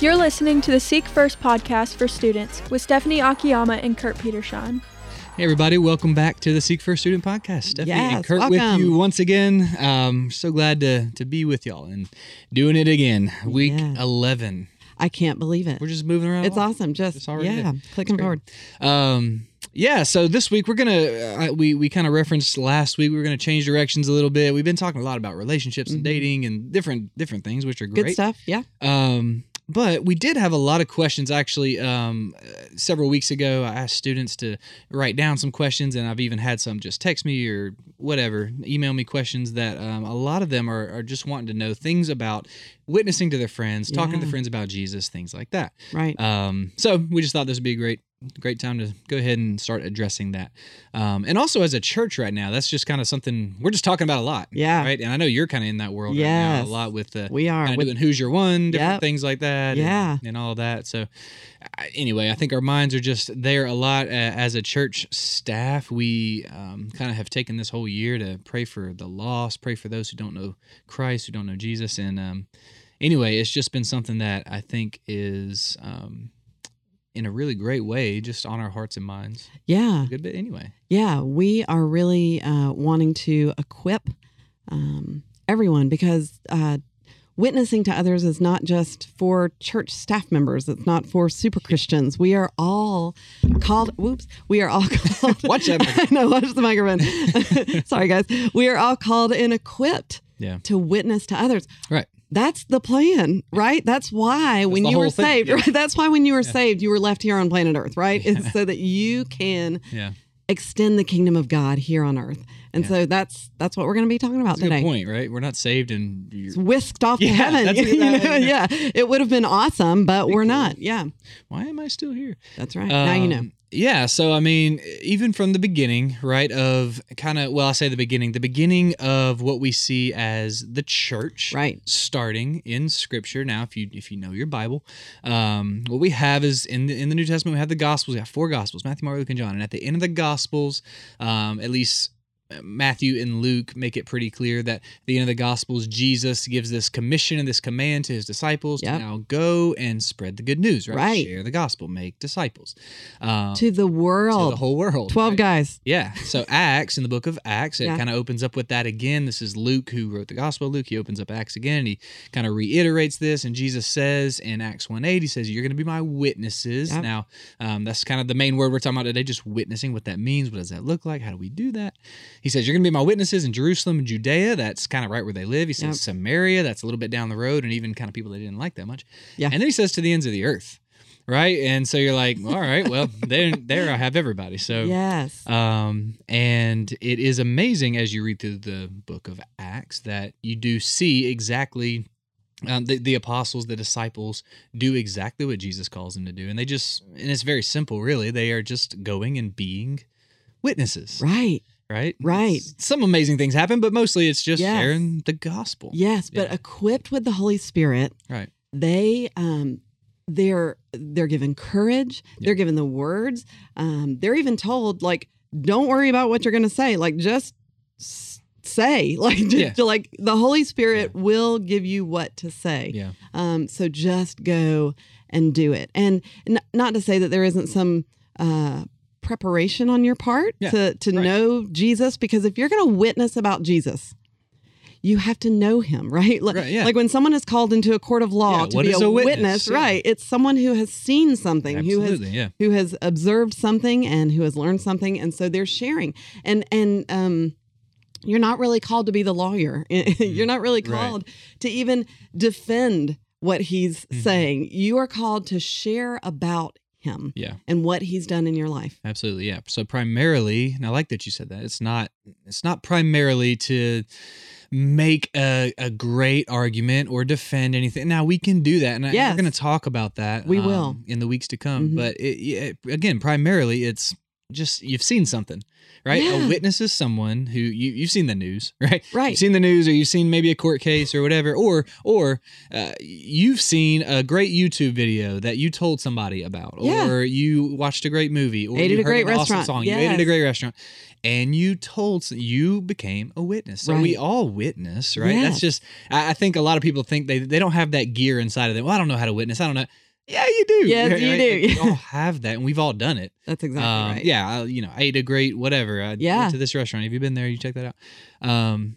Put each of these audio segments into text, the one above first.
You're listening to the Seek First podcast for students with Stephanie Akiyama and Kurt Petershon. Hey everybody, welcome back to the Seek First Student Podcast. Stephanie and Yes, Kurt with you once again. Um, so glad to to be with y'all and doing it again. Week Yeah. eleven. I can't believe it. We're just moving around. It's awesome. Just It's already yeah, clicking forward. Um, yeah. So this week we're gonna uh, we we kind of referenced last week we were gonna change directions a little bit. We've been talking a lot about relationships and Mhm. dating and different different things, which are great. Good stuff. Yeah. Um, but we did have a lot of questions actually. Um, several weeks ago, I asked students to write down some questions, and I've even had some just text me or whatever, email me questions that um, a lot of them are, are just wanting to know things about witnessing to their friends, talking to Yeah. friends about Jesus, things like that. Right. Um, so we just thought this would be a great, great time to go ahead and start addressing that. Um, and also as a church right now, that's just kind of something we're just talking about a lot. Yeah. Right. And I know you're kind of in that world right now a lot with the we are. With, doing who's your one, different Yep. things like that. Yeah. And, all that. So, anyway, I think our minds are just there a lot uh, as a church staff. We um, kind of have taken this whole year to pray for the lost, pray for those who don't know Christ, who don't know Jesus. And um, anyway, it's just been something that I think is. Um, in a really great way, just on our hearts and minds. yeah. A good bit, anyway. Yeah. We are really uh, wanting to equip um, everyone because uh, witnessing to others is not just for church staff members. It's not for super Christians. We are all called. Whoops. We are all called. Watch that I know. Watch the microphone. Sorry, guys. We are all called and equipped Yeah. to witness to others. Right. That's the plan, right? That's why when you were thing, saved, yeah. right? That's why when you were Yeah. saved, you were left here on planet Earth, right? It's so that you can Yeah. extend the kingdom of God here on Earth. And Yeah. so that's that's what we're going to be talking about That's today. point, right? We're not saved and whisked off Yeah, to heaven. that's you know? exactly- yeah, it would have been awesome, but we're cool. not. Yeah, why am I still here? that's right. now you know. Um, Yeah. So, I mean, even from the beginning, right, of kind of, well, I say the beginning, the beginning of what we see as the church. Right. Starting in Scripture. Now, if you if you know your Bible, um, what we have is in the in the New Testament we have the Gospels. We have four Gospels: Matthew, Mark, Luke, and John. And at the end of the Gospels, um, at least Matthew and Luke make it pretty clear that at the end of the Gospels, Jesus gives this commission and this command to his disciples Yep. to now go and spread the good news, right? Right. Share the gospel, make disciples um, To the to world. the whole world. 12 right? guys. Yeah. So Acts in the book of Acts, it Yeah. kind of opens up with that again. This is Luke who wrote the gospel. Luke, he opens up Acts again and he kind of reiterates this. And Jesus says in Acts 1 8, he says, You're going to be my witnesses. Yep. Now, um, that's kind of the main word we're talking about today, just witnessing what that means. What does that look like? How do we do that? He says, You're going to be my witnesses in Jerusalem and Judea. That's kind of right where they live. He says, Yep. Samaria, that's a little bit down the road, and even kind of people they didn't like that much. Yeah. And then he says, To the ends of the earth. Right. And so you're like, all right, well, there, there I have everybody. So, yes. um, and it is amazing as you read through the book of Acts that you do see exactly um, the, the apostles, the disciples do exactly what Jesus calls them to do. And they just, and it's very simple, really. They are just going and being witnesses, right. Right? Right. Some amazing things happen, but mostly it's just Yes. sharing the gospel. Yes, but Yeah. equipped with the Holy Spirit, Right. they um they're they're given courage Yeah. they're given the words um they're even told like don't worry about what you're going to say like just say like just, Yeah. like the holy spirit will give you what to say Yeah. um so just go and do it and n- not to say that there isn't some uh preparation on your part Yeah, to to right. know jesus because if you're going to witness about jesus you have to know him, right? Like, Right, yeah. like when someone is called into a court of law Yeah, to be a, a witness, witness? Yeah. right? It's someone who has seen something, who has who has observed something and who has learned something, and so they're sharing. And and um, you're not really called to be the lawyer. you're not really Mm-hmm. Right. called to even defend what he's Mhm. saying. You are called to share about him Yeah. and what he's done in your life. Absolutely, yeah. So primarily, and I like that you said that. It's not it's not primarily to make a, a great argument or defend anything. Now we can do that, and I, we're going to talk about that. We um, will. in the weeks to come. Mhm. But it, it, again, primarily, it's just you've seen something, right? Yeah. A witness is someone who you you've seen the news, right? Right. You've seen the news, or you've seen maybe a court case or whatever, or or uh, you've seen a great YouTube video that you told somebody about, Yeah. or you watched a great movie, or Ate you at a great an awesome restaurant. song, you ate at a great restaurant, and you told you became a witness. So we all witness, right? Yes. That's just I, I think a lot of people think they they don't have that gear inside of them. Well, I don't know how to witness. I don't know. Yeah, you do. Yes, right? you do. We all have that, and we've all done it. That's exactly Um, right. Yeah, I, you know, I ate a great whatever. I Yeah. went to this restaurant. Have you been there? You check that out. Um,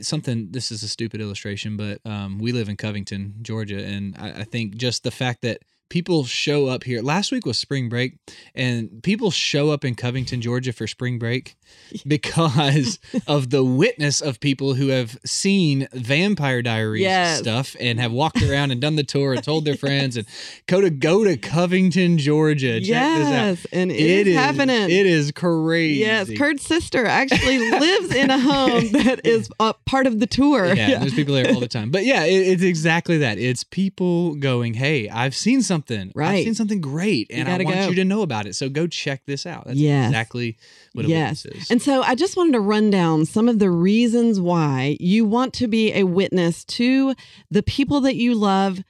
something. This is a stupid illustration, but um, we live in Covington, Georgia, and I, I think just the fact that people show up here. Last week was spring break, and people show up in Covington, Georgia for spring break because of the witness of people who have seen Vampire Diaries Yes. stuff and have walked around and done the tour and told their friends and go to go to Covington, Georgia. Check this out. yes, and It it is is happening. It is crazy. Yes, Kurt's sister actually lives in a home that is a part of the tour. Yeah, there's people there all the time. But yeah, it, it's exactly that. It's people going, "Hey, I've seen something. Right. I've seen something great, and I want go." you to know about it. So go check this out." That's Yes. exactly what a Yes. witness is. And so I just wanted to run down some of the reasons why you want to be a witness to the people that you love,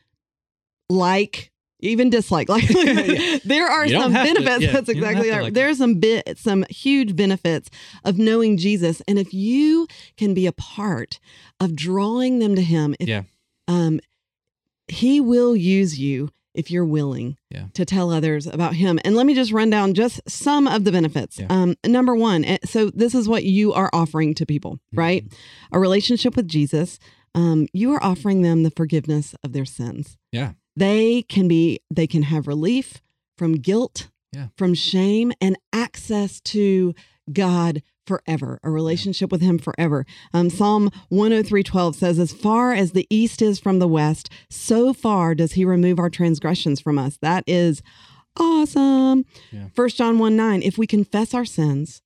like even dislike. Like there are some have to- benefits. yeah, That's exactly right. like There's some bit some huge benefits of knowing Jesus. And if you can be a part of drawing them to him, if, Yeah. um he will use you if you're willing Yeah. to tell others about him. And let me just run down just some of the benefits. Yeah. Um, number one, eh, so this is what you are offering to people, Mm-hmm. right? A relationship with Jesus. Um, you are offering them the forgiveness of their sins. Yeah. They can be, they can have relief from guilt, Yeah. from shame, and access to God forever, a relationship with Him forever. Um, Psalm 103:12 says, "As far as the east is from the west, so far does He remove our transgressions from us." That is awesome. Yeah. 1 John 1 9, if we confess our sins,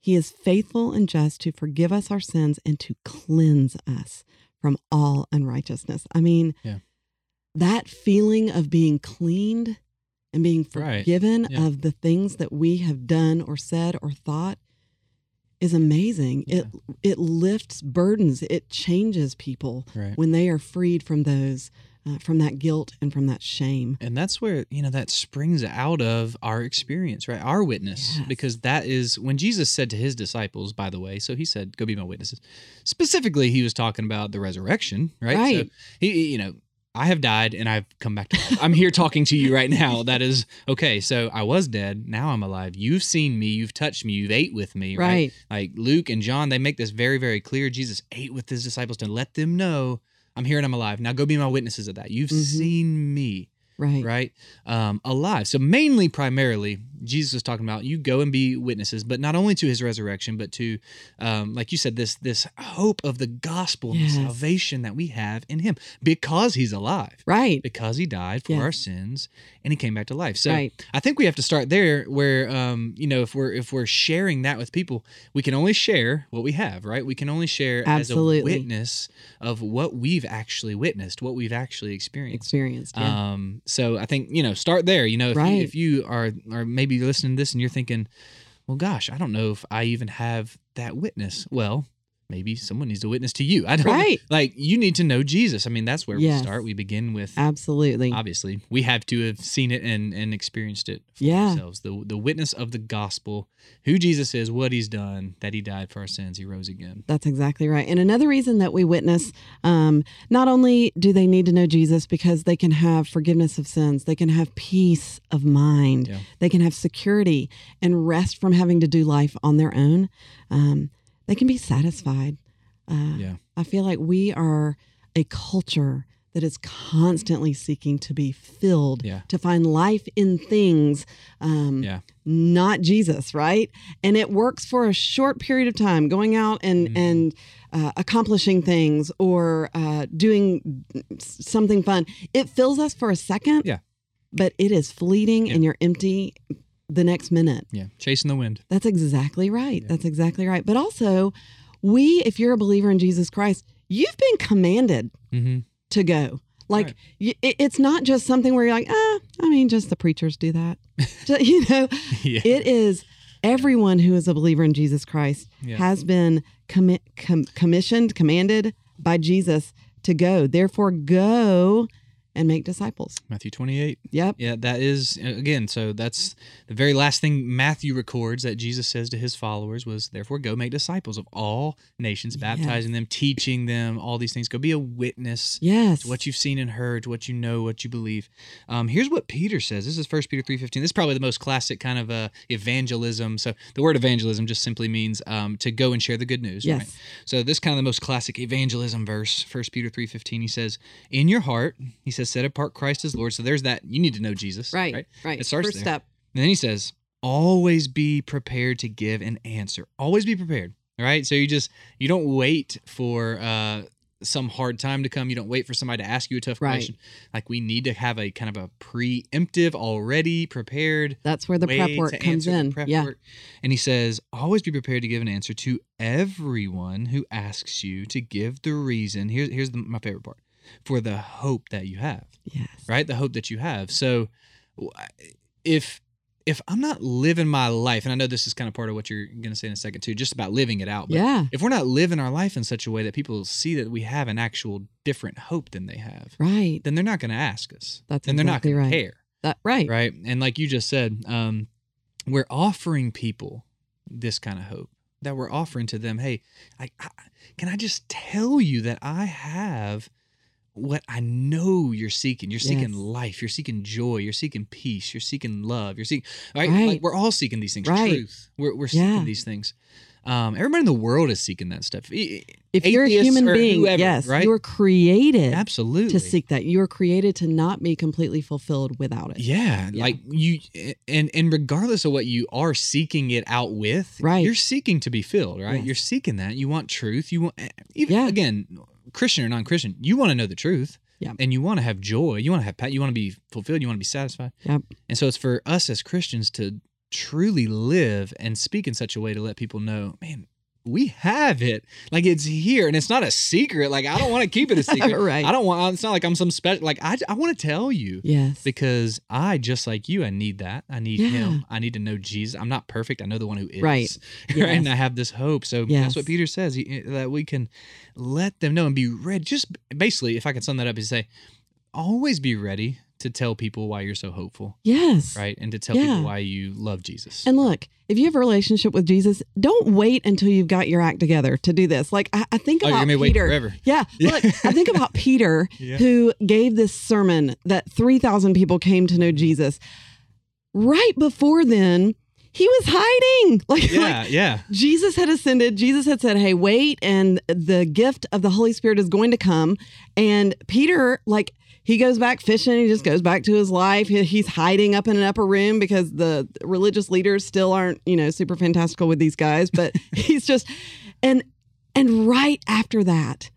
He is faithful and just to forgive us our sins and to cleanse us from all unrighteousness. I mean, Yeah. that feeling of being cleaned and being Right. forgiven Yeah. of the things that we have done or said or thought is amazing. It it lifts burdens. It changes people Right. when they are freed from those uh, from that guilt and from that shame. And that's where, you know, that springs out of our experience, right? Our witness. Yes. Because that is when Jesus said to his disciples, by the way, so he said, go be my witnesses. Specifically, he was talking about the resurrection, right? So Right. he, he- you know, I have died and I've come back to life. I'm here talking to you right now. That is okay. So I was dead. Now I'm alive. You've seen me. You've touched me. You've ate with me. Right. Right. Like Luke and John, they make this very, very clear. Jesus ate with his disciples to let them know I'm here and I'm alive. Now go be my witnesses of that. You've Mhm. seen me Right. right? Um, alive. So mainly, primarily, Jesus was talking about you go and be witnesses, but not only to his resurrection, but to, um, like you said, this this hope of the gospel, and Yes. the salvation that we have in him because he's alive, Right. because he died for our sins and he came back to life. So Right. I think we have to start there, where um, you know, if we're if we're sharing that with people, we can only share what we have, right? We can only share Absolutely. as a witness of what we've actually witnessed, what we've actually experienced. Experienced. Yeah. Um, so I think you know, start there. You know, if, Right. you, if you are are maybe listening to this and you're thinking, well, gosh, I don't know if I even have that witness. Well, maybe someone needs to witness to you. I don't Right. like you need to know Jesus. I mean, that's where Yes. we start. We begin with Absolutely. obviously we have to have seen it and and experienced it for Yeah. ourselves. The the witness of the gospel, who Jesus is, what he's done, that he died for our sins, he rose again. That's exactly right. And another reason that we witness, um, not only do they need to know Jesus because they can have forgiveness of sins, they can have peace of mind, Yeah. they can have security and rest from having to do life on their own. Um, they can be satisfied. Uh, Yeah. I feel like we are a culture that is constantly seeking to be filled, Yeah. to find life in things, um, Yeah. not Jesus, right? And it works for a short period of time, going out and Mhm. and uh, accomplishing things or uh, doing something fun. It fills us for a second, Yeah. but it is fleeting, Yeah. and you're empty the next minute. Yeah. Chasing the wind. That's exactly right. Yeah. That's exactly right. But also, we, if you're a believer in Jesus Christ, you've been commanded Mm-hmm. to go. Like Right. y it's not just something where you're like, ah, I mean, just the preachers do that. You know, yeah. it is Everyone who is a believer in Jesus Christ Yeah. has been commi- com- commissioned, commanded by Jesus to go. Therefore, go and make disciples. Matthew 28. Yep. Yeah, that is again. So that's the very last thing Matthew records that Jesus says to his followers was, "Therefore, go make disciples of all nations, baptizing them, teaching them all these things. Go be a witness Yes. to what you've seen and heard, to what you know, what you believe." Um, here's what Peter says. This is First Peter three fifteen. This is probably the most classic kind of uh, evangelism. So the word evangelism just simply means um, to go and share the good news. Yes. Right? So this kind of the most classic evangelism verse, First Peter three fifteen. He says, "In your heart," he says, "set apart Christ as Lord." So there's that. You need to know Jesus, right. Right. Right. It starts First there. step. And then he says, "Always be prepared to give an answer. Always be prepared." All right. So you just you don't wait for uh, some hard time to come. You don't wait for somebody to ask you a tough Right. question. Like we need to have a kind of a preemptive, already prepared That's where the prep work comes in. Yeah. work. And he says, always be prepared to give an answer to everyone who asks you to give the reason. Here's here's the, my favorite part for the hope that you have, Yes. right? The hope that you have. So if if I'm not living my life, and I know this is kind of part of what you're going to say in a second too, just about living it out. But Yeah. if we're not living our life in such a way that people see that we have an actual different hope than they have, Right. then they're not going to ask us. That's and they're not going right. to care That right. right and like you just said um we're offering people this kind of hope that we're offering to them hey I, I can i just tell you that i have what i know you're seeking you're seeking Yes. life you're seeking joy you're seeking peace you're seeking love you're seeking right, Right. like we're all seeking these things Right. truth we're, we're Yeah. seeking these things um everybody in the world is seeking that stuff If you're a human being, whoever, yes, right you're created absolutely to seek that. You're created to not be completely fulfilled without it. Yeah, Yeah. like you, and and regardless of what you are seeking it out with, Right. You're seeking to be filled, right? Yes. You're seeking that. You want truth. You want even Yeah. again, Christian or non-Christian, you want to know the truth. Yeah. And you want to have joy. You want to have you want to be fulfilled. You want to be satisfied. Yep. And so it's for us as Christians to truly live and speak in such a way to let people know, man, we have it. Like it's here and it's not a secret. Like I don't want to keep it a secret. Right. I don't want it's not like I'm some special like I I want to tell you Yes. because I just like you, I need that. I need Yeah. him. I need to know Jesus. I'm not perfect. I know the one who is. Right. right. Yes. And I have this hope. So Yes. that's what Peter says he, eh, that we can let them know and be ready. Just basically, if I could sum that up, is say, always be ready to tell people why you're so hopeful, yes. right? And to tell Yeah. people why you love Jesus. And look, if you have a relationship with Jesus, don't wait until you've got your act together to do this. Like I, I think oh, about wait Peter. forever. Yeah, Yeah. look, I think about Peter Yeah. who gave this sermon that 3,000 people came to know Jesus. Right before then, he was hiding. Like, like Yeah, yeah. Jesus had ascended. Jesus had said, Hey, wait, and the gift of the Holy Spirit is going to come. And Peter, like, he goes back fishing. He just goes back to his life. He- He's hiding up in an upper room because the religious leaders still aren't, you know, super fantastical with these guys. But he's just, and and right after that,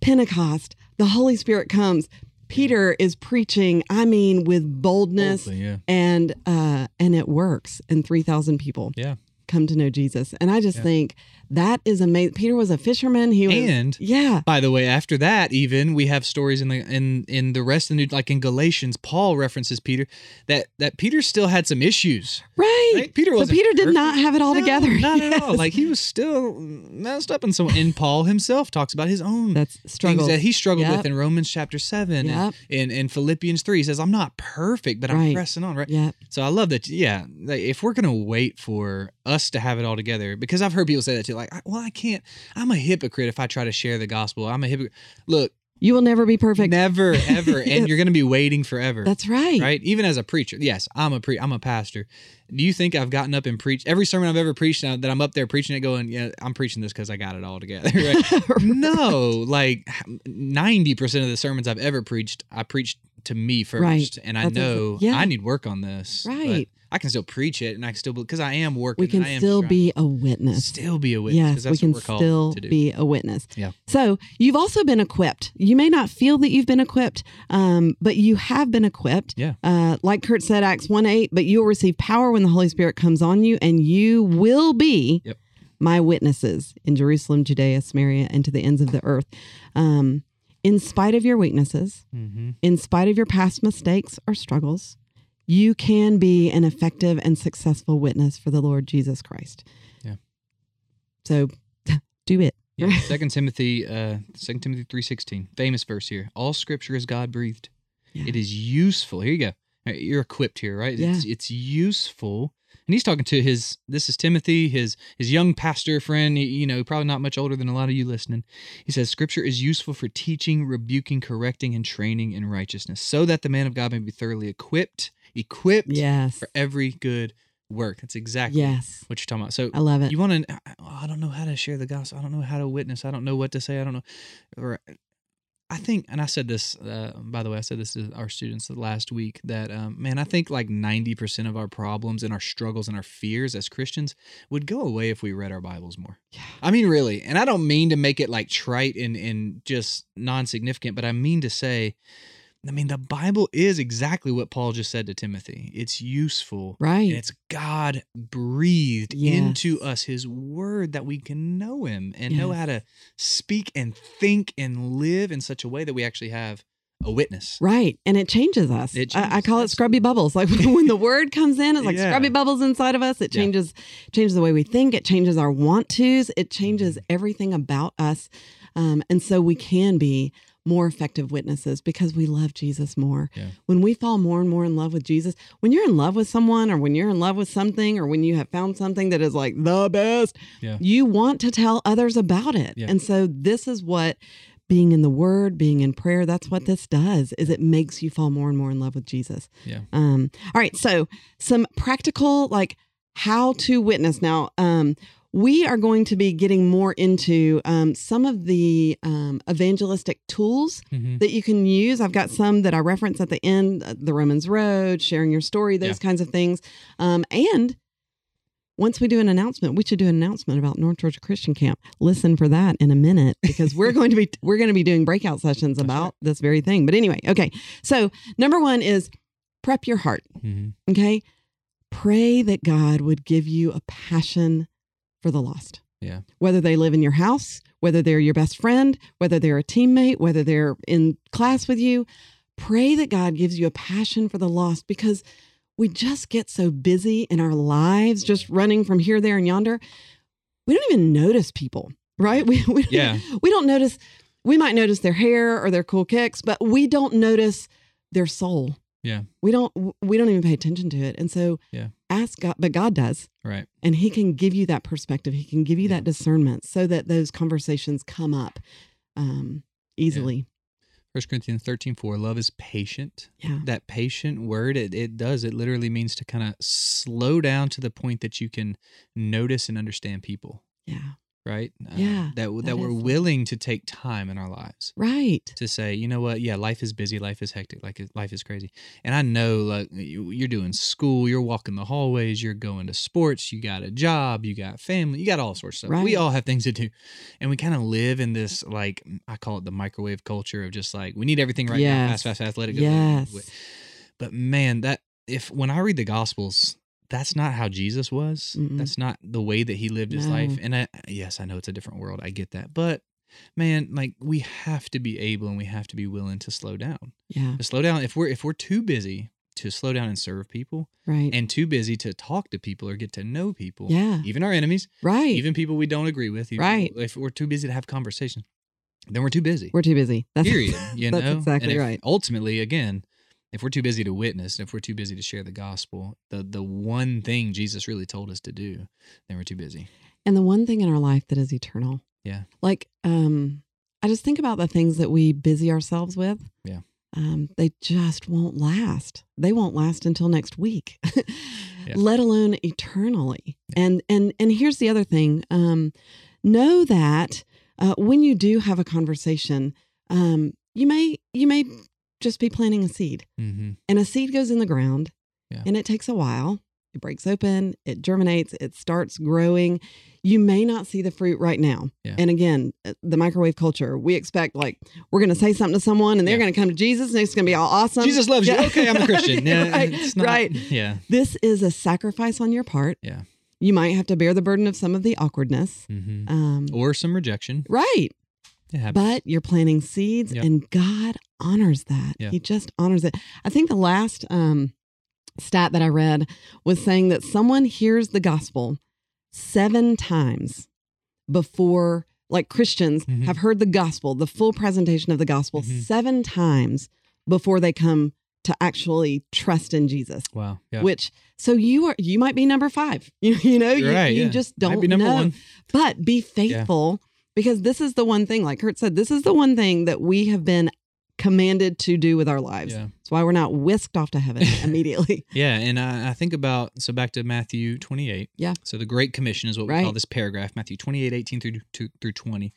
Pentecost, the Holy Spirit comes. Peter is preaching. I mean, with boldness, Boldly, yeah. and uh, and it works. And three thousand people Yeah. Come to know Jesus. And I just Yeah. think that is amazing. Peter was a fisherman. He was, And yeah, By the way, after that, even we have stories in the in in the rest of the new, like in Galatians, Paul references Peter that that Peter still had some issues. right. Right? Peter wasn't Peter did perfect. not have it all No, together. Not at all. Like he was still messed up, and so and Paul himself talks about his own that's struggle. things that he struggled Yep. with in Romans chapter seven Yep. and in, in Philippians three. He says, "I'm not perfect, but I'm pressing on." Right. yeah, So I love that. Yeah, like, if we're gonna wait for us to have it all together, because I've heard people say that too. Like, well, I can't. I'm a hypocrite if I try to share the gospel. I'm a hypocrite. Look, you will never be perfect. never ever, and you're gonna be waiting forever. That's right. right. Even as a preacher, yes, I'm a pre. I'm a pastor. Do you think I've gotten up and preached every sermon I've ever preached? Now that I'm up there preaching it, going, yeah, I'm preaching this because I got it all together. Right? no, like ninety percent of the sermons I've ever preached, I preached to me first, Right. and I That's know yeah. I need work on this. Right. I can still preach it, and I can still because I am working. we can I am still trying- be a witness. still be a witness. Yes, that's we can what we're still be a witness. Yeah. So you've also been equipped. You may not feel that you've been equipped, um, but you have been equipped. Yeah. Uh, like Kurt said, Acts 1 8, but you will receive power when the Holy Spirit comes on you, and you will be Yep. my witnesses in Jerusalem, Judea, Samaria, and to the ends of the earth. Um, in spite of your weaknesses, Mhm. in spite of your past mistakes or struggles, you can be an effective and successful witness for the Lord Jesus Christ. Yeah. So do it. Yeah. Second Timothy, uh, Second Timothy three sixteen, famous verse here. All Scripture is God breathed. Yeah. It is useful. Here you go. You're equipped here, right? It's, it's useful. And he's talking to his. This is Timothy, his his young pastor friend. You know, probably not much older than a lot of you listening. He says, "Scripture is useful for teaching, rebuking, correcting, and training in righteousness, so that the man of God may be thoroughly equipped, equipped Yes. for every good work." That's exactly Yes. what you're talking about. So I love it. you want to i don't know how to share the gospel i don't know how to witness i don't know what to say i don't know or i think and i said this uh, by the way i said this to our students last week that um, man i think like 90% of our problems and our struggles and our fears as christians would go away if we read our bibles more Yeah. i mean really and i don't mean to make it like trite and, and just non-significant but i mean to say i mean the bible is exactly what paul just said to timothy it's useful Right. and it's God breathed into us His word that we can know Him and know how to speak and think and live in such a way that we actually have a witness. Right. And it changes us. It I, I changes, call it scrubby bubbles. Like when the word comes in, it's like Yeah. scrubby bubbles inside of us. It changes changes the way we think. It changes our want tos. It changes Mm-hmm. everything about us. Um, and so we can be more effective witnesses because we love Jesus more. Yeah. When we fall more and more in love with Jesus, when you're in love with someone or when you're in love with something or when you have found something that is like the best, Yeah. you want to tell others about it. Yeah. And so this is what being in the word, being in prayer, that's what this does is it makes you fall more and more in love with Jesus. Yeah. Um all right, so some practical like how to witness. Now, um we are going to be getting more into um, some of the um, evangelistic tools Mhm. that you can use. I've got some that I reference at the end, uh, the Romans Road, sharing your story, those kinds of things. Um, and once we do an announcement, we should do an announcement about North Georgia Christian Camp. Listen for that in a minute because we're going to be we're going to be doing breakout sessions about right. this very thing. But anyway, okay. So number one is prep your heart. Mhm. Okay, pray that God would give you a passion for the lost. Yeah. Whether they live in your house, whether they're your best friend, whether they're a teammate, whether they're in class with you, pray that God gives you a passion for the lost because we just get so busy in our lives, just running from here, there, and yonder. We don't even notice people, right? We, we, Yeah. we don't notice, we might notice their hair or their cool kicks, but we don't notice their soul. Yeah. We don't, we don't even pay attention to it. And so Yeah. ask God, but God does. Right. And he can give you that perspective. He can give you Yeah. that discernment so that those conversations come up um, easily. First Corinthians thirteen four. Love is patient. Yeah. That patient word, it, it does. It literally means to kind of slow down to the point that you can notice and understand people. Yeah. Right. Uh, Yeah, That that, that we're is- willing to take time in our lives. Right. to say, you know what? Yeah, life is busy, life is hectic, like life is crazy. And I know, like you, you're doing school, you're walking the hallways, you're going to sports, you got a job, you got family, you got all sorts of stuff. We all have things to do, and we kind of live in this like I call it the microwave culture of just like we need everything right now, fast, fast, fast, let it go. Yes. But man, that if when I read the Gospels. That's not how Jesus was. Mm-mm. That's not the way that he lived his life. And I, yes, I know it's a different world. I get that. But man, like we have to be able and we have to be willing to slow down. Yeah. To slow down if we're if we're too busy to slow down and serve people Right. and too busy to talk to people or get to know people, yeah. even our enemies, Right. even people we don't agree with, even Right. if we're too busy to have conversation, then we're too busy. We're too busy. That's period. You that's know, exactly and right. Ultimately, again, if we're too busy to witness, if we're too busy to share the gospel, the the one thing Jesus really told us to do, then we're too busy. And the one thing in our life that is eternal. Yeah. Like, um, I just think about the things that we busy ourselves with. Yeah. Um, they just won't last. They won't last until next week, Yeah. let alone eternally. And and and here's the other thing. Um, know that uh, when you do have a conversation, um, you may you may just be planting a seed. Mm-hmm. And a seed goes in the ground Yeah. and it takes a while. It breaks open, it germinates, it starts growing. You may not see the fruit right now. Yeah. And again, uh, the microwave culture, we expect like we're going to say something to someone and they're Yeah. going to come to Jesus and it's going to be all awesome. Jesus loves you. Okay, I'm a Christian. Yeah, right, it's not- right. Yeah. This is a sacrifice on your part. Yeah. You might have to bear the burden of some of the awkwardness. Mm-hmm. Um, Or some rejection. right. But you're planting seeds Yep. and God honors that. Yeah. He just honors it. I think the last um stat that I read was saying that someone hears the gospel seven times before, like Christians Mhm. have heard the gospel, the full presentation of the gospel, Mhm. seven times before they come to actually trust in Jesus. Wow. Yeah. Which so you are you might be number five. You, you know You're you, right. you yeah. just don't be number know. one. But be faithful because this is the one thing, like Kurt said, this is the one thing that we have been commanded to do with our lives. Yeah. That's why we're not whisked off to heaven immediately. Yeah, and I, I think about so back to Matthew 28. Yeah. So the Great Commission is what we Right. call this paragraph, Matthew 28, 18 through to, through 20.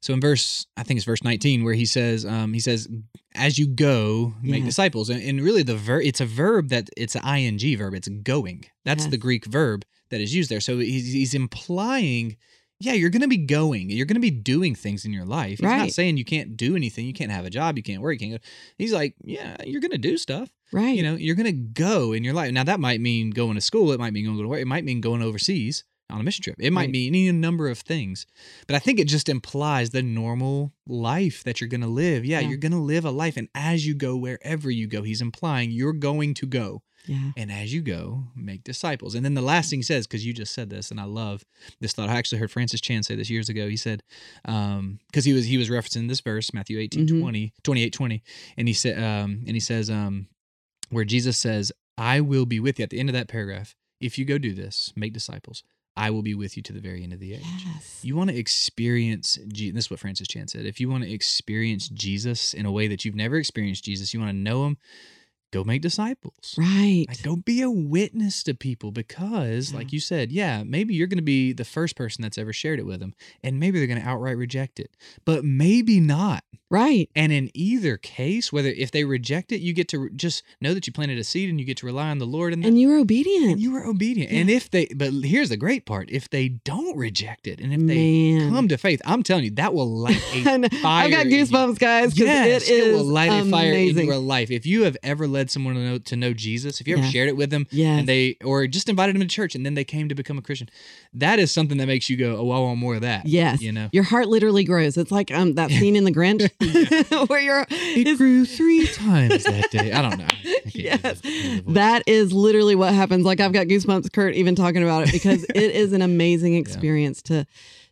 So in verse, I think it's verse 19, where he says, um, he says, as you go, make Yes. disciples. And, and really the verb, it's a verb that it's an ing verb. It's going. That's Yes. the Greek verb that is used there. So he's, he's implying, yeah, you're going to be going. You're going to be doing things in your life. He's not saying you can't do anything. You can't have a job. You can't work. You can't go. He's like, yeah, you're going to do stuff right. you know you're going to go in your life now that might mean going to school it might mean going to work it might mean going overseas on a mission trip it might Right. mean any number of things but i think it just implies the normal life that you're going to live yeah, Yeah. you're going to live a life and as you go wherever you go he's implying you're going to go yeah. and as you go make disciples and then the last thing he says because you just said this and i love this thought i actually heard francis chan say this years ago he said um because he was he was referencing this verse matthew 18 Mhm. 20 28 20 and he said um and he says um where jesus says i will be with you at the end of that paragraph if you go do this make disciples i will be with you to the very end of the age Yes. you want to experience Je- this is what francis chan said if you want to experience jesus in a way that you've never experienced jesus you want to know him go make disciples Right. like, go be a witness to people because, Yeah. like you said, yeah, maybe you're going to be the first person that's ever shared it with them, and maybe they're going to outright reject it, but maybe not. Right. And in either case, whether if they reject it, you get to just know that you planted a seed and you get to rely on the Lord and, And you were obedient. and you were obedient. Yeah. And if they, but here's the great part: if they don't reject it, and if they Man. come to faith, I'm telling you, that will light a fire I've got goosebumps, guys, because Yes, it is will light a fire in your life. If you have ever led someone to know to know Jesus, if you ever Yes. shared it with them, yeah, and they or just invited them to church and then they came to become a Christian, that is something that makes you go, "Oh, I want more of that." Yes. you know. Your heart literally grows. It's like um that scene in The Grinch where you're It grew three times that day. I don't know. I Yes. the- the voice. That is literally what happens. Like I've got goosebumps, Kurt, even talking about it because it is an amazing experience to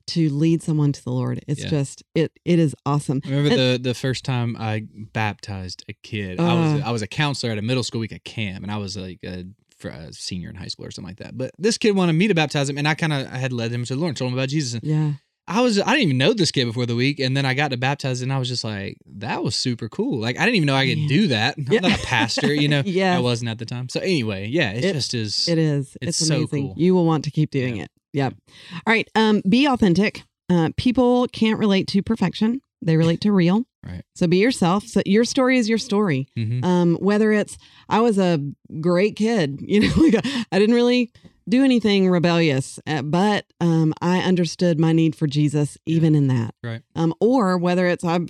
to lead someone to the Lord. It's Yeah. just it it is awesome. I remember And- the the first time I baptized a kid. I was Uh. I was a counselor at a middle school week at camp, and I was like a, a senior in high school or something like that. But this kid wanted me to baptize him, and I kind of I had led him to the Lord, and told him about Jesus. And Yeah. I was I didn't even know this kid before the week, and then I got to baptize, him, and I was just like, that was super cool. Like I didn't even know I could Man. do that. I'm Yeah. not a pastor, you know. yeah, I wasn't at the time. So anyway, yeah, it, It- just is. It is. It's It's, amazing. cool. You will want to keep doing Yeah. it. Yep. All right. Um, be authentic. Uh, people can't relate to perfection. They relate to real. Right. So be yourself. So your story is your story. Mhm. Um, whether it's I was a great kid, you know, like I didn't really do anything rebellious, uh, but um, I understood my need for Jesus even in that. Right. Um, or whether it's I,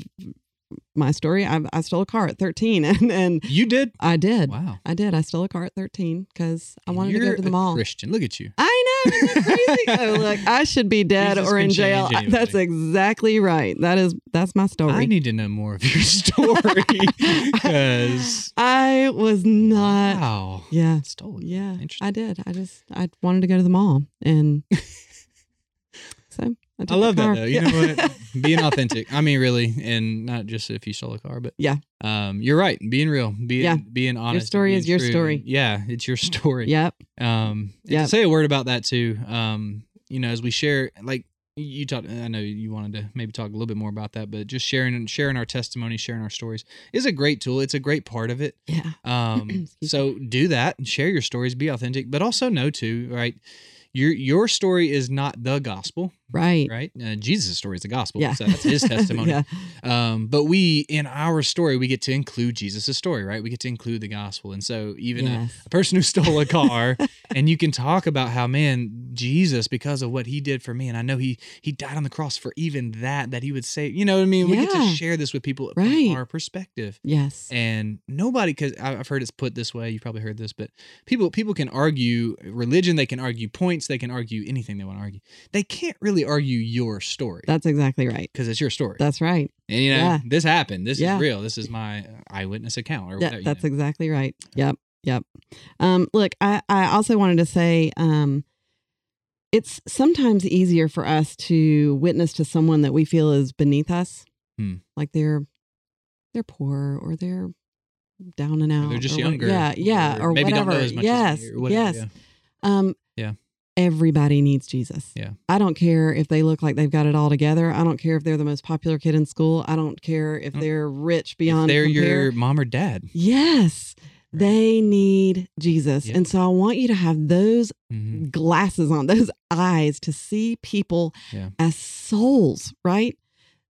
my story, I, I stole a car at 13, and and You did. I did. Wow. I did. I stole a car at 13 because I wanted to You're go to the a mall. Christian. Look at you. I know. Crazy? oh, look, I should be dead Jesus or in jail. That's exactly right. That is that's my story. I need to know more of your story because I was not. wow, Yeah. stolen. Yeah. Interesting. I did. I just I wanted to go to the mall and I, I love that though. You Yeah. know what? Being authentic. I mean, really, and not just if you stole a car, but Yeah. Um, you're right. Being real. Being Yeah. being honest. Your story is your true. story. Yeah, it's your story. Yep. Um, Yep. say a word about that too. Um, you know, as we share, like you talked, I know you wanted to maybe talk a little bit more about that, but just sharing sharing our testimony, sharing our stories is a great tool. It's a great part of it. Yeah. Um, so do that and share your stories, be authentic, but also know too, right? Your your story is not the gospel, Right. right? Uh, Jesus' story is the gospel. Yeah. So that's his testimony. yeah. Um, but we, in our story, we get to include Jesus' story, right? We get to include the gospel. And so even a, Yes. a person who stole a car and you can talk about how, man, Jesus, because of what he did for me, and I know he he died on the cross for even that, that he would say, you know what I mean? yeah. We get to share this with people Right. from our perspective. Yes. And nobody, because I've heard it's put this way. You've probably heard this, but people people can argue religion. They can argue points. They can argue anything they want to argue. They can't really argue your story That's exactly right. because it's your story. That's right. and you know yeah. this happened. This Yeah. is real. This is my eyewitness account or Yeah, whatever. that's know. exactly right. Yep. Yep. Um, look, I, I also wanted to say um, it's sometimes easier for us to witness to someone that we feel is beneath us, Hmm. like they're they're poor or they're down and out. They're just or what- younger. Yeah, yeah, or, maybe whatever. don't know as much yes, as or whatever. yes. Yeah. Um. Everybody needs Jesus. Yeah. I don't care if they look like they've got it all together. I don't care if they're the most popular kid in school. I don't care if Mm. they're rich If beyond they're compare. your mom or dad. Yes, they need Jesus. Yep. And so I want you to have those hmm glasses on, those eyes to see people Yeah. as souls, right?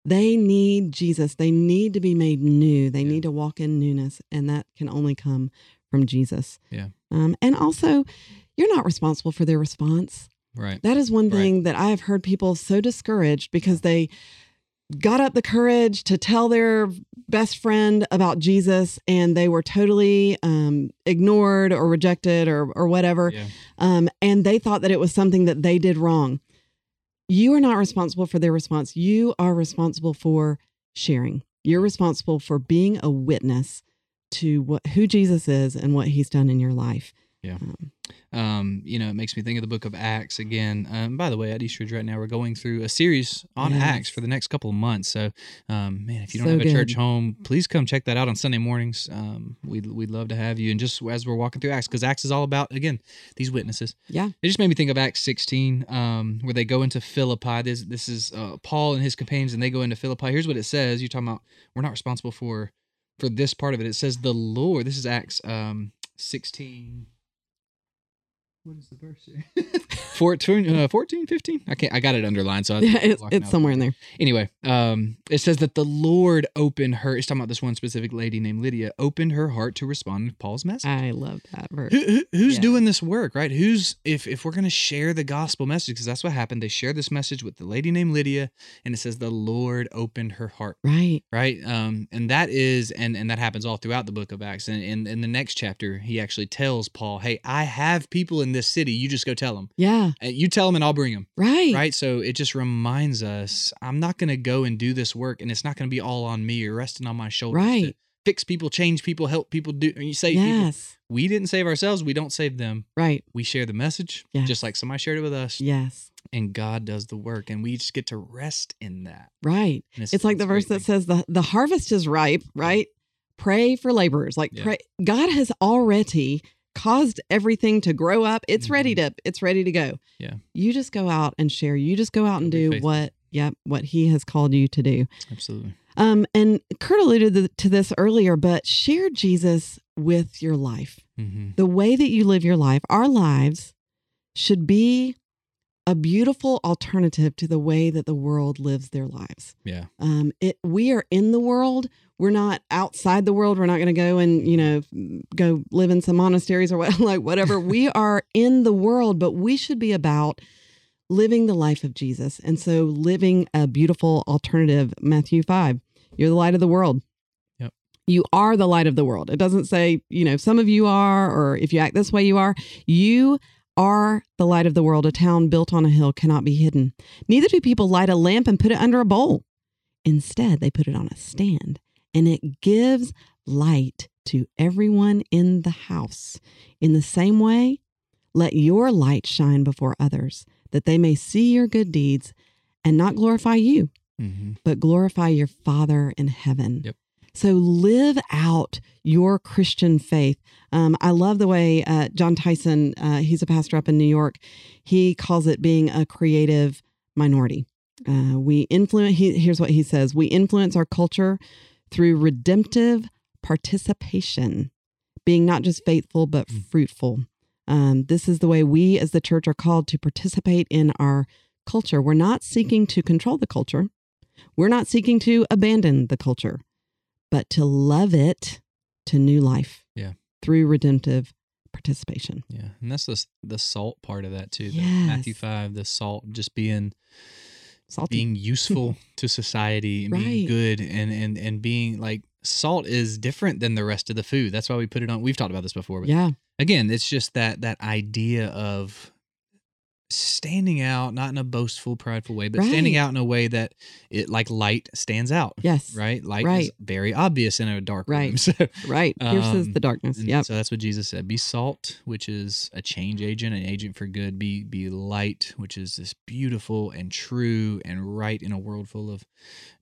They need Jesus. They need to be made new. They Yeah. need to walk in newness, and that can only come from Jesus. Yeah. Um, and also, you're not responsible for their response. Right. That is one Right. thing that I have heard people so discouraged because they got up the courage to tell their best friend about Jesus and they were totally um, ignored or rejected or, or whatever. Yeah. Um, and they thought that it was something that they did wrong. You are not responsible for their response. You are responsible for sharing. You're responsible for being a witness to what who Jesus is and what he's done in your life. Yeah. Um, Um, you know, it makes me think of the book of Acts again. Um, by the way, at Eastridge right now, we're going through a series on Yes. Acts for the next couple of months. So, um, man, if you don't So have a church home, please come check that out on Sunday mornings. Um, we'd, we'd love to have you. And just as we're walking through Acts, because Acts is all about, again, these witnesses. yeah. It just made me think of Acts 16, um, where they go into Philippi. This, this is uh, Paul and his companions, and they go into Philippi. Here's what it says. You're talking about we're not responsible for for this part of it. It says the Lord. This is Acts um, 16. What is the verse here? 14, uh, 14, 15? I can't. I got it underlined, so I, Yeah, it's, it's out. somewhere in there. Anyway, um, it says that the Lord opened her. It's talking about this one specific lady named Lydia. Opened her heart to respond to Paul's message. I love that verse. Who, who, who's Yeah. doing this work, right? Who's if if we're gonna share the gospel message, because that's what happened. They shared this message with the lady named Lydia, and it says the Lord opened her heart, Right. right? Um, and that is and and that happens all throughout the book of Acts. And in in the next chapter, he actually tells Paul, "Hey, I have people in this city. You just go tell them. Yeah. Uh, you tell them, and I'll bring them." Right. Right. So it just reminds us, I'm not gonna go and do this work, and it's not gonna be all on me or resting on my shoulders. to Right. Fix people, change people, help people do. And you say people Yes. we didn't save ourselves we don't save them Right. we share the message Yes. just like somebody shared it with us Yes. and god does the work and we just get to rest in that Right. And It's like the verse great that says the the harvest is ripe, right? Pray for laborers. Like Yeah. pray God has already caused everything to grow up. It's ready to it's ready to go. Mm-hmm. Yeah. You just go out and share. You just go out and do faithful. what yep, what he has called you to do. absolutely Um and Kurt alluded to- this earlier, but share Jesus with your life. hmm the way that you live your life, our lives should be a beautiful alternative to the way that the world lives their lives. yeah Um, it we are in the world. We're not outside the world. We're not going to go and you know go live in some monasteries or what like whatever. we are in the world, but we should be about living the life of Jesus. And so living a beautiful alternative. Matthew five. You're the light of the world. Yep. You are the light of the world. It doesn't say, you know, some of you are, or if you act this way, you are. You are the light of the world. A town built on a hill cannot be hidden. Neither do people light a lamp and put it under a bowl. Instead, they put it on a stand, and it gives light to everyone in the house. In the same way, let your light shine before others, that they may see your good deeds and not glorify you, hmm but glorify your Father in heaven. Yep. So live out your Christian faith. Um, I love the way uh, Jon Tyson, uh, he's a pastor up in New York, he calls it being a creative minority. Uh, we influence, he, here's what he says we influence our culture through redemptive participation, being not just faithful, but Mm. fruitful. Um, this is the way we as the church are called to participate in our culture. We're not seeking to control the culture. We're not seeking to abandon the culture, but to love it to new life. Yeah. Through redemptive participation. yeah and that's the the salt part of that too Yes. matthew 5 the salt just being Salty. being useful to society and being good and and and being like salt is different than the rest of the food that's why we put it on we've talked about this before but yeah. again it's just that that idea of standing out, not in a boastful, prideful way, but standing out in a way that it like light stands out. Yes. Right? Light is very obvious in a dark room. Right. So, Right. Pierces Um, the darkness. yeah so that's what Jesus said. Be salt, which is a change agent, an agent for good. Be be light, which is this beautiful and true and right in a world full of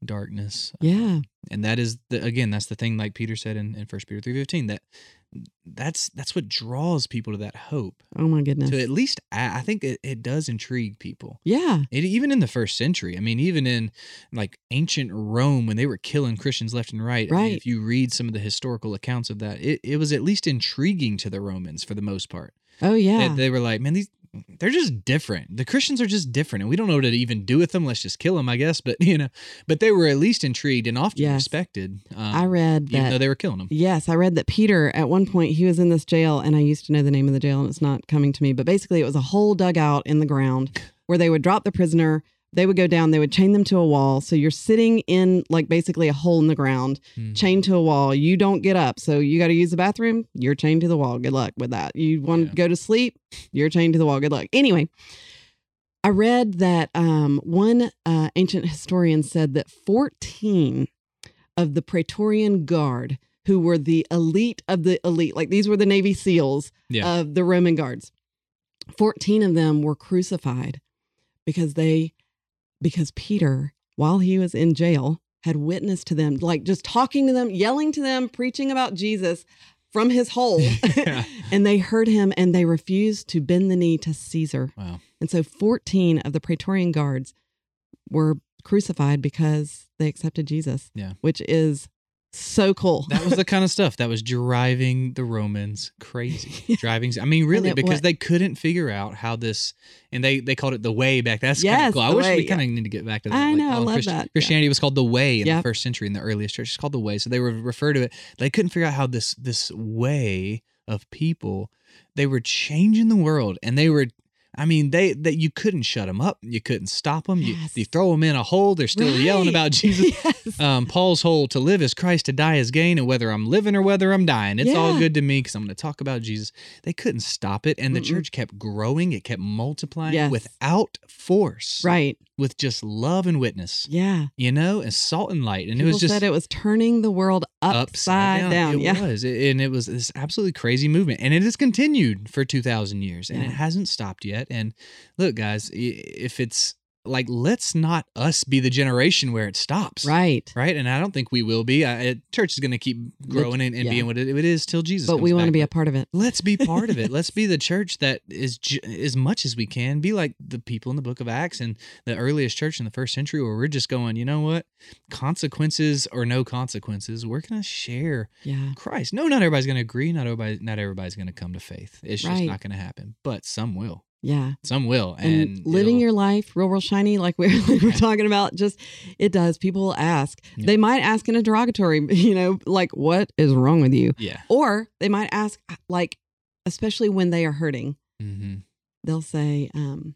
darkness. Yeah. And that is the again, that's the thing like Peter said in, in 1 Peter three fifteen, that that's that's what draws people to that hope. Oh my goodness. To at least I I think it, it does intrigue people. yeah. It, even in the first century, I mean, even in like ancient Rome when they were killing Christians left and right, I mean, Right. if you read some of the historical accounts of that, it, it was at least intriguing to the Romans for the most part. Oh They- yeah. They, were like, man, these they're just different. The Christians are just different, and we don't know what to even do with them. Let's just kill them, I guess. But you know, but they were at least intrigued and often Yes. respected. Um, I read even though that. they were killing them. Yes, I read that Peter at one point he was in this jail, and I used to know the name of the jail, and it's not coming to me. But basically, it was a hole dug out in the ground where they would drop the prisoner. They would go down. They would chain them to a wall. So you're sitting in like basically a hole in the ground, Hmm. chained to a wall. You don't get up. So you got to use the bathroom. You're chained to the wall. Good luck with that. You want Yeah. to go to sleep. You're chained to the wall. Good luck. Anyway, I read that um, one uh, ancient historian said that 14 of the Praetorian Guard, who were the elite of the elite, like these were the Navy SEALs Yeah. of the Roman guards, 14 of them were crucified because they, because Peter, while he was in jail, had witnessed to them, like just talking to them, yelling to them, preaching about Jesus from his hole. Yeah. and they heard him and they refused to bend the knee to Caesar. Wow. And so 14 of the Praetorian guards were crucified because they accepted Jesus. Yeah. Which is so cool. That was the kind of stuff that was driving the Romans crazy. Driving, I mean, really, because they couldn't figure out how this, and they they called it the way back. That's kind of cool. I wish way, we yeah. kind of need to get back to that. I know, I love Christ- that, yeah. Christianity was called the way in Yep. the first century in the earliest church. It's called the way. So they were refer to it. They couldn't figure out how this this way of people. They were changing the world, and they were. I mean, they that you couldn't shut them up. You couldn't stop them. You, Yes. you throw them in a hole. They're still yelling about Jesus yes. um, Paul's whole to live is Christ, to die is gain, and whether I'm living or whether I'm dying, it's all good to me because I'm going to talk about Jesus. They couldn't stop it, and the Mm-mm. church kept growing. It kept multiplying Yes. without force, Right. with just love and witness, Yeah. you know, and salt and light. And People it was just said it was turning the world upside, down. It Yeah. was, It- and it was this absolutely crazy movement, and it has continued for two thousand years, and it hasn't stopped yet. And look, guys, if it's like, let's not us be the generation where it stops, Right. right? And I don't think we will be. I, church is going to keep growing and, and yeah. being what it, it is till Jesus. But we want to be a part of it. Let's be part of it. Let's be the church that is ju- as much as we can. Be like the people in the Book of Acts and the earliest church in the first century, where we're just going. You know what? Consequences or no consequences, we're going to share Yeah. Christ. No, not everybody's going to agree. Not everybody. Not everybody's going to come to faith. It's just not going to happen. But some will. Yeah. Some will. And, And, living your life real, real shiny, like we're, like we're talking about, just it does. People will ask. Yeah. They might ask in a derogatory, you know, like, what is wrong with you? yeah. Or they might ask, like, especially when they are hurting, hmm they'll say, um,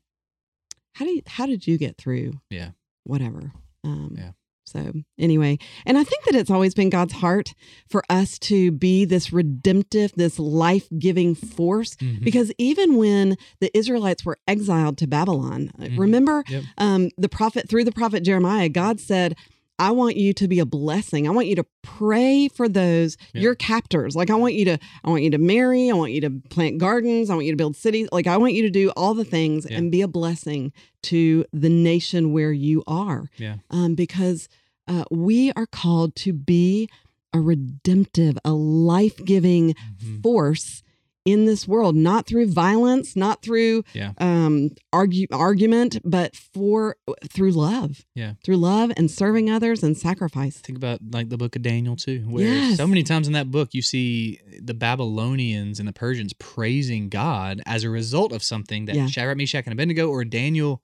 how do you, how did you get through? Yeah. Whatever. Um, Yeah. So anyway, and I think that it's always been God's heart for us to be this redemptive, this life giving force. Mhm. Because even when the Israelites were exiled to Babylon, Mhm. remember Yep. um, the prophet through the prophet Jeremiah, God said, I want you to be a blessing. I want you to pray for those Yeah. your captors. Like I want you to, I want you to marry. I want you to plant gardens. I want you to build cities. Like I want you to do all the things Yeah. and be a blessing to the nation where you are. Yeah. Um, because uh, we are called to be a redemptive, a life giving Mhm. force in this world, not through violence, not through Yeah. um, argue, argument, but for through love. Yeah. through love and serving others and sacrifice. Think about like the book of Daniel too, where Yes. so many times in that book you see the Babylonians and the Persians praising God as a result of something that Yeah. Shadrach, Meshach, and Abednego or Daniel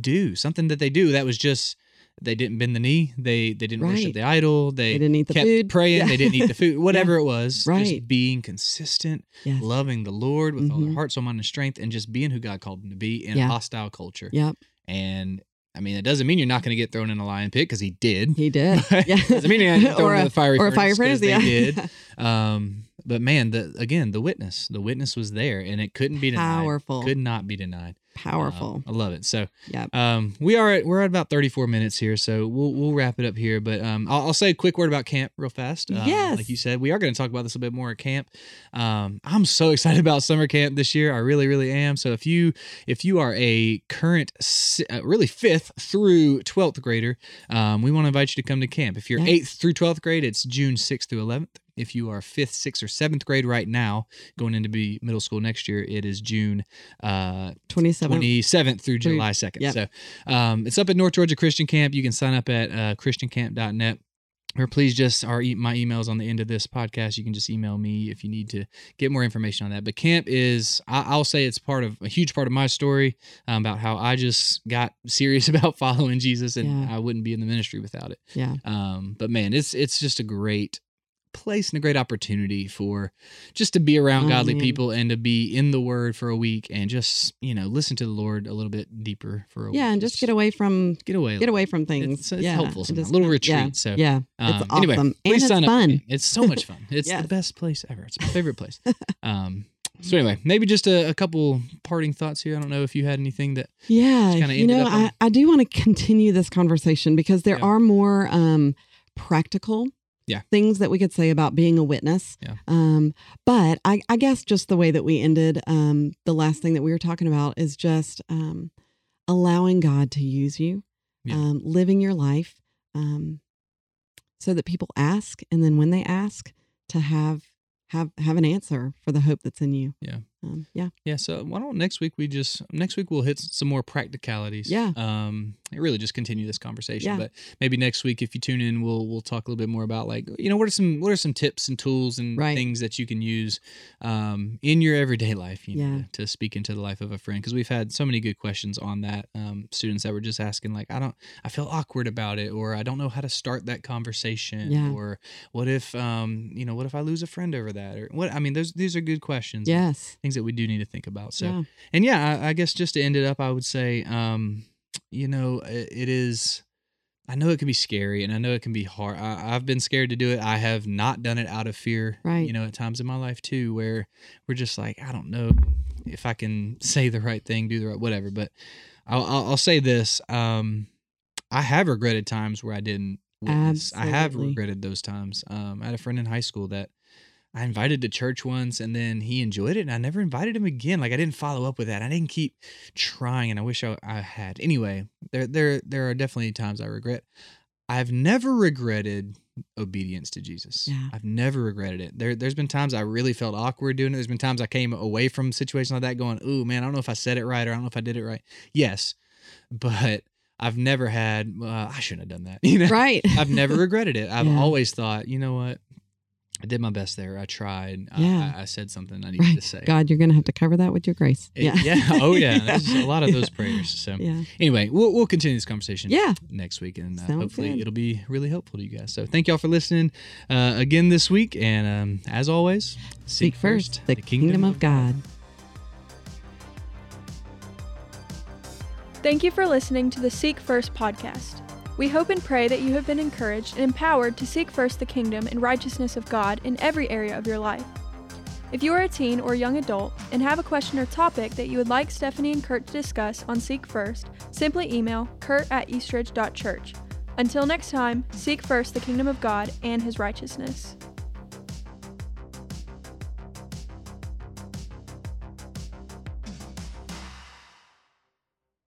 do. Something that they do that was just they didn't bend the knee, they they didn't worship the idol, they, They didn't eat the kept food. praying, Yeah. they didn't eat the food, whatever it was. Right. Just being consistent, Yes. loving the Lord with all their Mhm. heart, soul, mind, and strength, and just being who God called them to be in Yeah. a hostile culture. Yep, And I mean, it doesn't mean you're not going to get thrown in a lion pit because he did. he did. Yeah, doesn't mean you're not thrown or in a, the fiery or a fire furnace furnace. 'cause they did. Um, but man, the again, the witness, the witness was there, and it couldn't be denied. Powerful. Could not be denied. Powerful. Um, I love it. So Yep. um, we are at, we're at about 34 minutes here, so we'll we'll wrap it up here. But um, I'll, I'll say a quick word about camp real fast. Um, Yes. like you said, we are going to talk about this a bit more at camp. Um, I'm so excited about summer camp this year. I really really am. So if you if you are a current uh, really fifth through 12th grader, um, we want to invite you to come to camp. If you're Yeah. eighth through 12th grade, it's June 6th through 11th. If you are fifth, sixth, or seventh grade right now, going into be middle school next year, it is June uh, 27. 27th through July 2nd. yep. So um, it's up at North Georgia Christian Camp. You can sign up at uh, christiancamp.net. Or please just, our my email's on the end of this podcast. You can just email me if you need to get more information on that. But camp is, I, I'll say it's part of a huge part of my story um, about how I just got serious about following Jesus and Yeah. I wouldn't be in the ministry without it. Yeah. Um, but man, it's it's just a great place and a great opportunity for just to be around godly man. people and to be in the Word for a week and just you know listen to the Lord a little bit deeper for a Yeah, week. and just get away from get away, get away from things. It's, it's yeah, helpful, just a little retreat. Yeah, So yeah, um, it's anyway, awesome and it's sign up. fun. It's so much fun. It's Yes. the best place ever. It's my favorite place. Um, so anyway, maybe just a, a couple parting thoughts here. I don't know if you had anything that Yeah, you know, I, I do want to continue this conversation because there Yeah. are more um, practical Yeah. things that we could say about being a witness. Yeah. Um, but I, I guess just the way that we ended um, the last thing that we were talking about is just um, allowing God to use you, Yeah. um, living your life um, so that people ask, and then when they ask, to have have have an answer for the hope that's in you. Yeah. Um, yeah. Yeah, so why don't next week we just next week we'll hit some more practicalities. Yeah. Um and really just continue this conversation. Yeah. But maybe next week if you tune in we'll we'll talk a little bit more about like you know what are some what are some tips and tools and Right. things that you can use um in your everyday life, you know, Yeah. to speak into the life of a friend because we've had so many good questions on that. Um students that were just asking like I don't I feel awkward about it or I don't know how to start that conversation Yeah. or what if um you know what if I lose a friend over that or what I mean those these are good questions. Yes. Things that we do need to think about. So yeah. and yeah, I, I guess just to end it up, I would say, um, you know, it, it is. I know it can be scary, and I know it can be hard. I, I've been scared to do it. I have not done it out of fear. Right. You know, at times in my life too, where we're just like, I don't know if I can say the right thing, do the right whatever. But I'll, I'll, I'll say this: um, I have regretted times where I didn't. Witness. I have regretted those times. Um, I had a friend in high school that I invited to church once and then he enjoyed it and I never invited him again. Like I didn't follow up with that. I didn't keep trying and I wish I, I had. Anyway, there there there are definitely times I regret. I've never regretted obedience to Jesus. Yeah. I've never regretted it. There there's been times I really felt awkward doing it. There's been times I came away from situations like that going, "Ooh, man, I don't know if I said it right or I don't know if I did it right." Yes. But I've never had uh, I shouldn't have done that. You know? Right. I've never regretted it. I've Yeah. always thought, you know what? I did my best there. I tried. I- Yeah. I, I said something I needed Right. to say. God, you're going to have to cover that with your grace. It- yeah. yeah. Oh, yeah. There's a lot of Yeah. those prayers. So, Yeah. anyway, we'll, we'll continue this conversation Yeah. next week. And uh, hopefully good. it'll be really helpful to you guys. So, thank y'all for listening uh, again this week. And um, as always, Seek first the kingdom of God. Thank you for listening to the Seek First podcast. We hope and pray that you have been encouraged and empowered to seek first the kingdom and righteousness of God in every area of your life. If you are a teen or young adult and have a question or topic that you would like Stephanie and Kurt to discuss on Seek First, simply email kurt at eastridge.church. Until next time, seek first the kingdom of God and his righteousness.